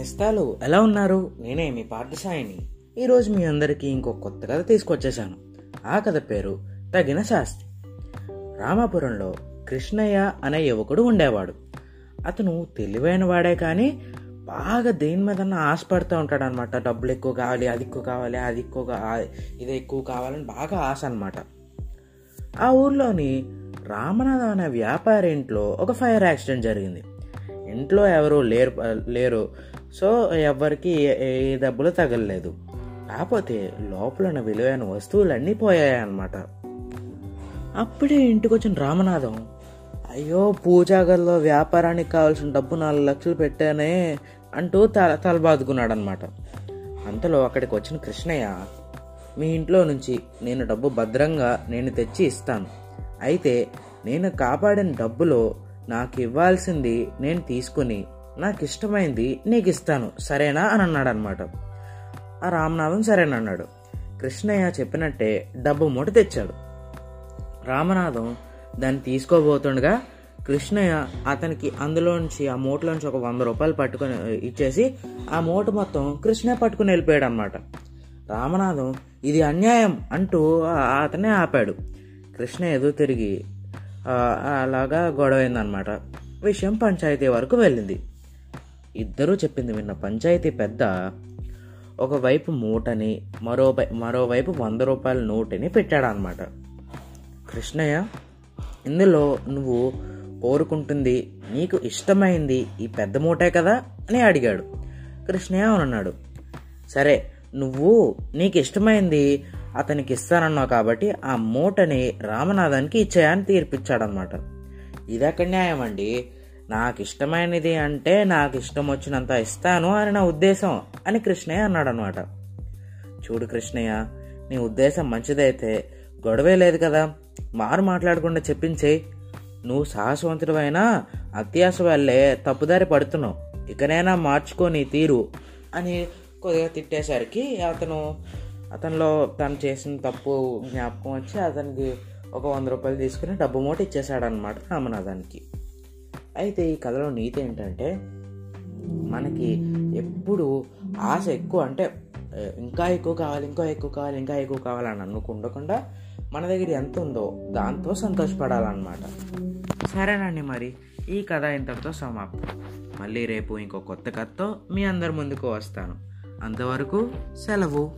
నేస్తాలు. ఎలా ఉన్నారు? నేనే మీ పార్థసాయిని. ఈరోజు మీ అందరికీ ఇంకో కొత్త కథ తీసుకొచ్చేసాను ఆ కథ పేరు తగిన శాస్తి. రామాపురంలో కృష్ణయ్య అనే యువకుడు ఉండేవాడు. అతను తెలివైన వాడే కానీ బాగా దేని మీదన్నా ఆశపడుతూ ఉంటాడు అనమాట డబ్బులు ఎక్కువ కావాలి అది ఎక్కువ కావాలి అది ఎక్కువగా ఇది ఎక్కువ కావాలని బాగా ఆశ అనమాట ఆ ఊర్లోని రామనాథం అనే వ్యాపారి ఇంట్లో ఒక ఫైర్ యాక్సిడెంట్ జరిగింది. ఇంట్లో ఎవరు లేరు లేరు. సో ఎవరికి ఏ ఏ దెబ్బలు తగలలేదు. కాకపోతే లోపల విలువైన వస్తువులన్నీ పోయాయి అన్నమాట అప్పుడే ఇంటికి వచ్చిన రామనాథం అయ్యో పూజాగల్లో వ్యాపారానికి కావాల్సిన డబ్బు నాలుగు లక్షలు పెట్టానే అంటూ తల తల బాదుకున్నాడనమాట అంతలో అక్కడికి వచ్చిన కృష్ణయ్య మీ ఇంట్లో నుంచి నేను డబ్బు భద్రంగా నేను తెచ్చి ఇస్తాను. అయితే నేను కాపాడిన డబ్బులో నాకు ఇవ్వాల్సింది నేను తీసుకుని నాకు ఇష్టమైంది నీకు ఇస్తాను సరేనా అని అన్నాడు అనమాట ఆ రామనాథం సరేనన్నాడు. కృష్ణయ్య చెప్పినట్టే డబ్బు మూట తెచ్చాడు. రామనాథం దాన్ని తీసుకోబోతుండగా కృష్ణయ్య అతనికి అందులోంచి ఆ మూటలోంచి ఒక వంద రూపాయలు పట్టుకొని ఇచ్చేసి ఆ మూట మొత్తం కృష్ణయ్య పట్టుకుని వెళ్ళిపోయాడు అనమాట రామనాథం ఇది అన్యాయం అంటూ అతనే ఆపాడు. కృష్ణ ఎదురు తిరిగి అలాగా గొడవైందనమాట. విషయం పంచాయతీ వరకు వెళ్ళింది. ఇద్దరూ చెప్పింది విన్న పంచాయతీ పెద్ద ఒకవైపు మూటని మరో మరోవైపు వంద రూపాయల నోటుని పెట్టాడనమాట కృష్ణయ్య ఇందులో నువ్వు కోరుకుంటుంది నీకు ఇష్టమైంది ఈ పెద్ద మూటే కదా అని అడిగాడు. కృష్ణయ్య అవునన్నాడు. సరే నువ్వు నీకు ఇష్టమైంది అతనికి ఇస్తానన్నావు కాబట్టి ఆ మూటని రామనాథానికి ఇచ్చేయని తీర్పిచ్చాడనమాట ఇది ఎక్కడ న్యాయం అండి నాకు ఇష్టమైనది అంటే నాకు ఇష్టం వచ్చినంత ఇస్తాను అని నా ఉద్దేశం అని కృష్ణయ్య అన్నాడు అనమాట చూడు కృష్ణయ్య నీ ఉద్దేశం మంచిదైతే గొడవే లేదు కదా. మారు మాట్లాడకుండా చెప్పించేయి. నువ్వు సాహసవంతుడైనా అత్యాస వల్లే తప్పుదారి పడుతున్నావు. ఇకనైనా మార్చుకొని తీరు అని కొద్దిగా తిట్టేసరికి అతను అతనిలో తను చేసిన తప్పు జ్ఞాపకం వచ్చి అతనికి ఒక వంద రూపాయలు తీసుకుని డబ్బు మూట ఇచ్చేసాడనమాట రామనాథానికి. అయితే ఈ కథలో నీతి ఏంటంటే మనకి ఎప్పుడు ఆశ ఎక్కువ అంటే ఇంకా ఎక్కువ కావాలి ఇంకా ఎక్కువ కావాలి ఇంకా ఎక్కువ కావాలని అనుకుండకుండా మన దగ్గర ఎంత ఉందో దాంతో సంతోషపడాలన్నమాట. సరేనండి మరి ఈ కథ ఇంతటితో సమాప్తం. మళ్ళీ రేపు ఇంకో కొత్త కథతో మీ అందరి ముందుకు వస్తాను. అంతవరకు సెలవు.